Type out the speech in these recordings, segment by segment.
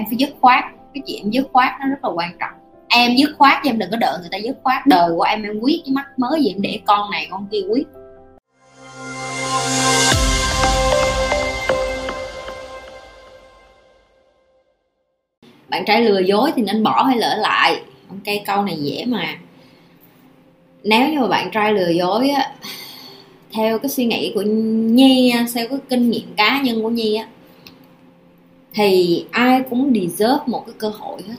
em phải dứt khoát. Cái chuyện dứt khoát nó rất là quan trọng. Em dứt khoát em đừng có đợi người ta dứt khoát. Đời của em em quyết cái mắt mới gì em để con này, con kia quyết. Bạn trai lừa dối thì nên bỏ hay lỡ lại? Ok câu này dễ mà. Nếu như mà bạn trai lừa dối á, theo cái suy nghĩ của nhi theo cái kinh nghiệm cá nhân của nhi á thì ai cũng deserve một cái cơ hội hết.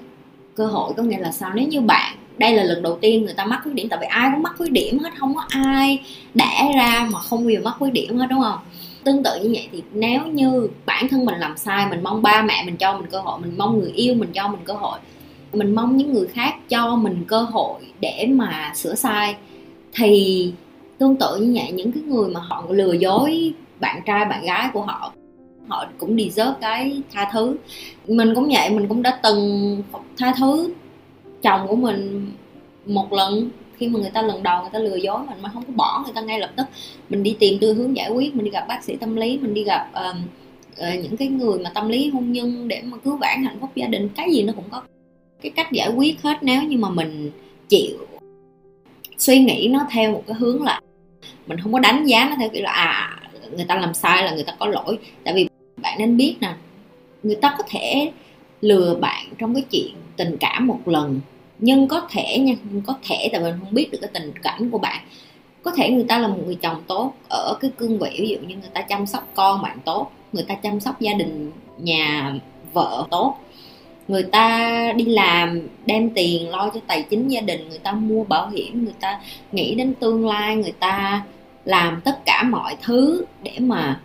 Cơ hội có nghĩa là sao? Nếu như bạn, đây là lần đầu tiên người ta mắc khuyết điểm, tại vì ai cũng mắc khuyết điểm hết, không có ai đẻ ra mà không bao giờ mắc khuyết điểm hết, đúng không? Tương tự như vậy thì nếu như bản thân mình làm sai, mình mong ba mẹ mình cho mình cơ hội, mình mong người yêu mình cho mình cơ hội, mình mong những người khác cho mình cơ hội để mà sửa sai, thì tương tự như vậy, những cái người mà họ lừa dối bạn trai, bạn gái của họ họ cũng deserve cái tha thứ. Mình cũng vậy mình cũng đã từng tha thứ chồng của mình một lần. Khi mà người ta lần đầu người ta lừa dối mình mà không có bỏ người ta ngay lập tức mình đi tìm tư hướng giải quyết mình đi gặp bác sĩ tâm lý mình đi gặp uh, uh, những cái người mà tâm lý hôn nhân để mà cứu vãn hạnh phúc gia đình. Cái gì nó cũng có cái cách giải quyết hết nếu như mà mình chịu suy nghĩ nó theo một cái hướng là mình không có đánh giá nó theo kiểu là à người ta làm sai là người ta có lỗi. Tại vì bạn nên biết nè, người ta có thể lừa bạn trong cái chuyện tình cảm một lần, nhưng có thể nha có thể tại mình không biết được cái tình cảnh của bạn. Có thể người ta là một người chồng tốt, ở cái cương vị ví dụ như người ta chăm sóc con bạn tốt, người ta chăm sóc gia đình nhà vợ tốt. Người ta đi làm, đem tiền lo cho tài chính gia đình, người ta mua bảo hiểm, người ta nghĩ đến tương lai, người ta làm tất cả mọi thứ để mà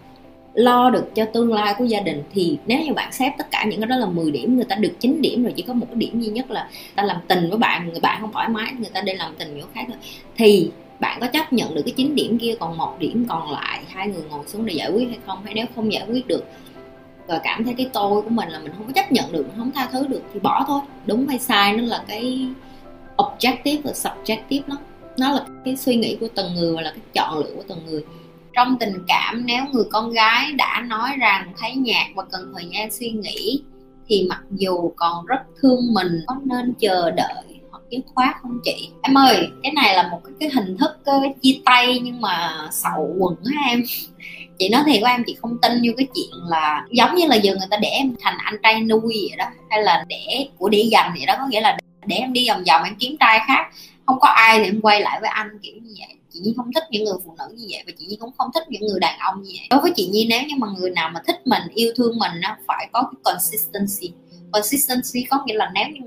lo được cho tương lai của gia đình, thì nếu như bạn xếp tất cả những cái đó là 10 điểm, người ta được 9 điểm rồi, chỉ có một cái điểm duy nhất là ta làm tình với bạn, người bạn không thoải mái, người ta đi làm tình chỗ khác thôi. Thì bạn có chấp nhận được cái 9 điểm kia, còn một điểm còn lại, hai người ngồi xuống để giải quyết hay không? Hay nếu không giải quyết được và cảm thấy cái tôi của mình là mình không có chấp nhận được không tha thứ được, thì bỏ thôi. Đúng hay sai nó là cái objective và subjective đó nó là cái suy nghĩ của từng người và là cái chọn lựa của từng người trong tình cảm nếu người con gái đã nói rằng thấy nhạt và cần thời gian suy nghĩ thì mặc dù còn rất thương mình có nên chờ đợi hoặc dứt khoát không chị? Em ơi cái này là một cái, cái hình thức cái chia tay nhưng mà sậu quần á em. Chị nói thiệt của em chị không tin như cái chuyện là giống như là giờ người ta để em thành anh trai nuôi vậy đó hay là để của để dành vậy đó có nghĩa là để em đi vòng vòng em kiếm trai khác. Không có ai thì em quay lại với anh kiểu như vậy chị nhi không thích những người phụ nữ như vậy và chị nhi cũng không thích những người đàn ông như vậy. Đối với chị nhi, nếu như mà người nào mà thích mình, yêu thương mình nó phải có cái consistency. Consistency có nghĩa là nếu như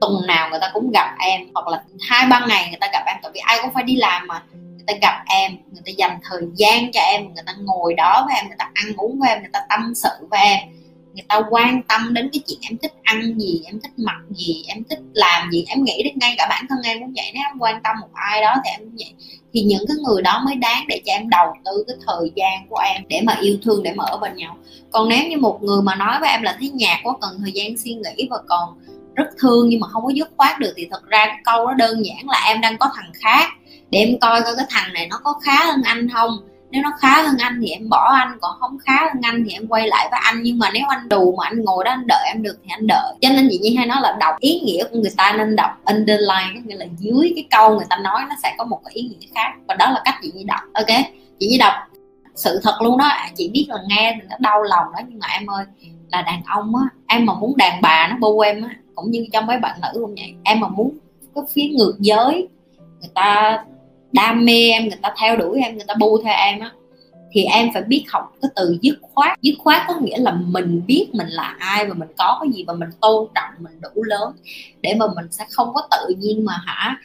tuần nào người ta cũng gặp em, hoặc là hai ba ngày người ta gặp em, tại vì ai cũng phải đi làm mà. Người ta gặp em, người ta dành thời gian cho em, người ta ngồi đó với em, người ta ăn uống với em, người ta tâm sự với em. Người ta quan tâm đến cái chuyện em thích ăn gì, em thích mặc gì, em thích làm gì. Em nghĩ đến ngay cả bản thân em cũng vậy, nếu em quan tâm một ai đó thì em cũng vậy thì những cái người đó mới đáng để cho em đầu tư cái thời gian của em để mà yêu thương, để mà ở bên nhau. Còn nếu như một người mà nói với em là thấy nhạc quá, cần thời gian suy nghĩ và còn rất thương nhưng mà không có dứt khoát được thì thật ra cái câu đó đơn giản là em đang có thằng khác. Để em coi coi cái thằng này nó có khá hơn anh không nếu nó khá hơn anh thì em bỏ anh, còn không khá hơn anh thì em quay lại với anh. Nhưng mà nếu anh đủ mà anh ngồi đó anh đợi em được thì anh đợi. Cho nên chị nhi hay nói là đọc ý nghĩa của người ta nên đọc underline có nghĩa là dưới cái câu người ta nói nó sẽ có một cái ý nghĩa khác. Và đó là cách chị nhi đọc. Ok, chị nhi đọc sự thật luôn đó. À, chị biết là nghe thì nó đau lòng đó. Nhưng mà em ơi, là đàn ông á, em mà muốn đàn bà nó bô em á, cũng như trong mấy bạn nữ cũng vậy. Em mà muốn cái phía ngược giới, người ta đam mê em, người ta theo đuổi em, người ta bu theo em á, thì em phải biết học cái từ dứt khoát. Dứt khoát có nghĩa là mình biết mình là ai và mình có cái gì và mình tôn trọng, mình đủ lớn để mà mình sẽ không có tự nhiên mà hả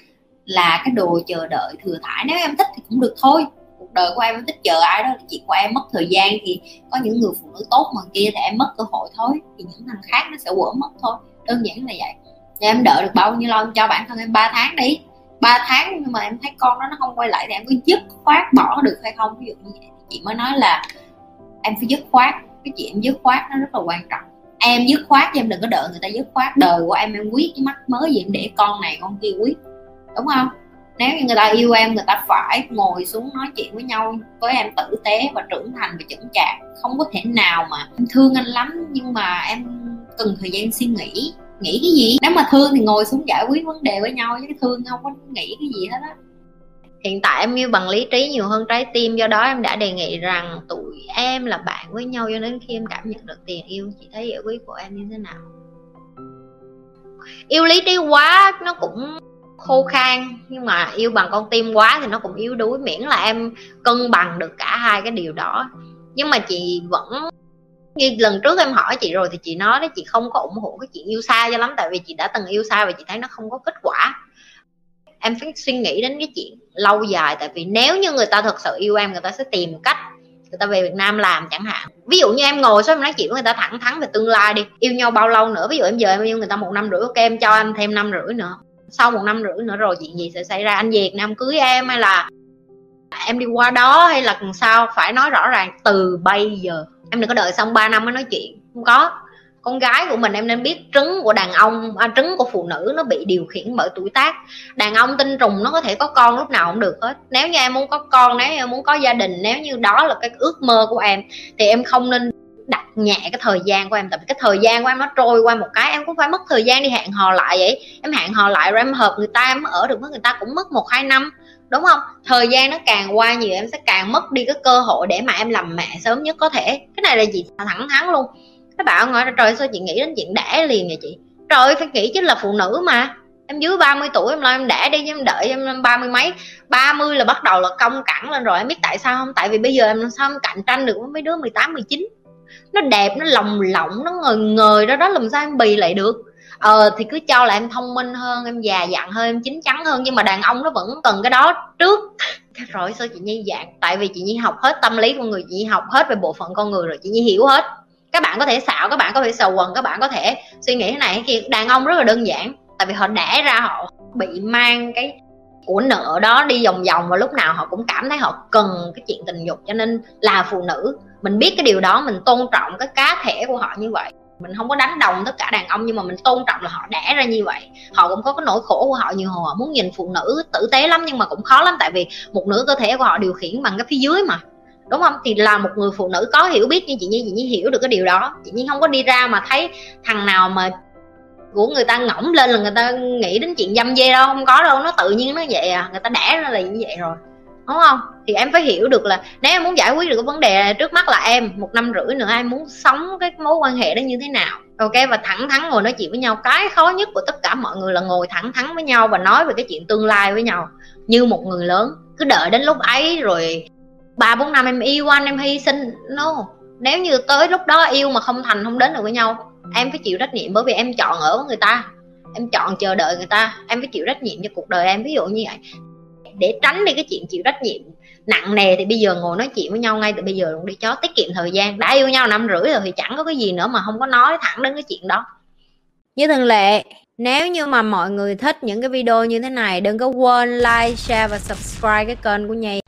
là cái đồ chờ đợi thừa thải. Nếu em thích thì cũng được thôi. Cuộc đời của em em thích chờ ai đó là chuyện của em mất thời gian thì có những người phụ nữ tốt mà kia thì em mất cơ hội thôi. Thì những thằng khác nó sẽ quở mất thôi. Đơn giản là vậy. Thì em đợi được bao nhiêu lâu cho bản thân em 3 tháng đi. 3 tháng nhưng mà em thấy con đó nó không quay lại thì em có dứt khoát bỏ được hay không? Ví dụ như vậy. Chị mới nói là em phải dứt khoát. Cái chuyện dứt khoát nó rất là quan trọng. Em dứt khoát em đừng có đợi người ta dứt khoát. Đời của em em quyết cái mắt mới gì em để con này, con kia quyết. Đúng không? Nếu như người ta yêu em, người ta phải ngồi xuống nói chuyện với nhau, với em tử tế và trưởng thành và chững chạc. Không có thể nào mà em thương anh lắm, nhưng mà em cần thời gian suy nghĩ nghĩ cái gì? Nếu mà thương thì ngồi xuống giải quyết vấn đề với nhau chứ thương không có nghĩ cái gì hết á. Hiện tại em yêu bằng lý trí nhiều hơn trái tim, do đó em đã đề nghị rằng tụi em là bạn với nhau, cho đến khi em cảm nhận được tiền yêu, chị thấy giải quyết của em như thế nào. Yêu lý trí quá, nó cũng khô khan, nhưng mà yêu bằng con tim quá thì nó cũng yếu đuối, miễn là em cân bằng được cả hai cái điều đó. Nhưng mà chị vẫn như lần trước em hỏi chị rồi thì chị nói đấy chị không có ủng hộ cái chuyện yêu xa cho lắm, tại vì chị đã từng yêu xa và chị thấy nó không có kết quả. Em phải suy nghĩ đến cái chuyện lâu dài, tại vì nếu như người ta thật sự yêu em, người ta sẽ tìm cách người ta về Việt Nam làm chẳng hạn. Ví dụ như em ngồi xuống em nói chuyện với người ta thẳng thắn về tương lai đi, yêu nhau bao lâu nữa, ví dụ em giờ em yêu người ta một năm rưỡi, ok, em cho anh thêm năm rưỡi nữa. Sau một năm rưỡi nữa rồi chuyện gì sẽ xảy ra? Anh về Việt Nam cưới em hay là em đi qua đó hay là sao? Phải nói rõ ràng, từ bây giờ em đừng có đợi xong 3 năm mới nói chuyện. Không có. Con gái của mình em nên biết trứng của đàn ông à, trứng của phụ nữ nó bị điều khiển bởi tuổi tác. Đàn ông tinh trùng nó có thể có con lúc nào cũng được hết. Nếu như em muốn có con nếu như em muốn có gia đình nếu như đó là cái ước mơ của em thì em không nên đặt nhẹ cái thời gian của em. Tại vì cái thời gian của em nó trôi qua một cái em cũng phải mất thời gian đi hẹn hò lại vậy. Em hẹn hò lại rồi em hợp người ta em ở được với người ta cũng mất một hai năm đúng không? Thời gian nó càng qua nhiều em sẽ càng mất đi cái cơ hội để mà em làm mẹ sớm nhất có thể. Cái này là gì? Thẳng thắn luôn. Các bạn hỏi trời sao chị nghĩ đến chuyện đẻ liền vậy chị? Trời phải nghĩ chứ là phụ nữ mà. Em dưới 30 tuổi, em lo em đẻ đi, em đợi em ba mươi mấy. 30 là bắt đầu là công cẳng lên rồi. Em biết tại sao không? Tại vì bây giờ em sao em cạnh tranh được với mấy đứa 18 19 nó đẹp, nó lồng lộng nó ngời ngời đó đó làm sao em bì lại được? Ờ thì cứ cho là em thông minh hơn, em già dặn hơn, em chín chắn hơn. Nhưng mà đàn ông nó vẫn cần cái đó trước. Rồi sao chị nhi dạng tại vì chị nhi học hết tâm lý con người, chị nhi học hết về bộ phận con người rồi, chị nhi hiểu hết. Các bạn có thể xạo, các bạn có thể sầu quần, các bạn có thể suy nghĩ thế này. Thì kia đàn ông rất là đơn giản, tại vì họ đẻ ra họ bị mang cái của nợ đó đi vòng vòng và lúc nào họ cũng cảm thấy họ cần cái chuyện tình dục. Cho nên là phụ nữ, mình biết cái điều đó, mình tôn trọng cái cá thể của họ như vậy mình không có đánh đồng tất cả đàn ông, nhưng mà mình tôn trọng là họ đẻ ra như vậy. Họ cũng có cái nỗi khổ của họ như họ muốn nhìn phụ nữ tử tế lắm, nhưng mà cũng khó lắm, tại vì một nửa cơ thể của họ điều khiển bằng cái phía dưới mà. Đúng không? Thì là một người phụ nữ có hiểu biết như chị nhi chị nhi hiểu được cái điều đó. Chị nhi không có đi ra mà thấy thằng nào mà của người ta ngỗng lên là người ta nghĩ đến chuyện dâm dê đâu, không có đâu, nó tự nhiên nó vậy à. Người ta đẻ ra là như vậy rồi đúng không? Thì em phải hiểu được là nếu em muốn giải quyết được cái vấn đề trước mắt là em, một năm rưỡi nữa em muốn sống cái mối quan hệ đó như thế nào? Ok, và thẳng thắn ngồi nói chuyện với nhau. Cái khó nhất của tất cả mọi người là ngồi thẳng thắn với nhau và nói về cái chuyện tương lai với nhau như một người lớn. Cứ đợi đến lúc ấy rồi ba, bốn năm em yêu anh, em hy sinh. No, nếu như tới lúc đó yêu mà không thành, không đến được với nhau, em phải chịu trách nhiệm bởi vì em chọn ở với người ta. Em chọn chờ đợi người ta. Em phải chịu trách nhiệm cho cuộc đời em. Ví dụ như vậy để tránh đi cái chuyện chịu trách nhiệm nặng nề thì bây giờ ngồi nói chuyện với nhau ngay từ bây giờ luôn đi chó tiết kiệm thời gian. Đã yêu nhau năm rưỡi rồi thì chẳng có cái gì nữa mà không có nói thẳng đến cái chuyện đó. Như thường lệ, nếu như mà mọi người thích những cái video như thế này, đừng có quên like, share và subscribe cái kênh của nhì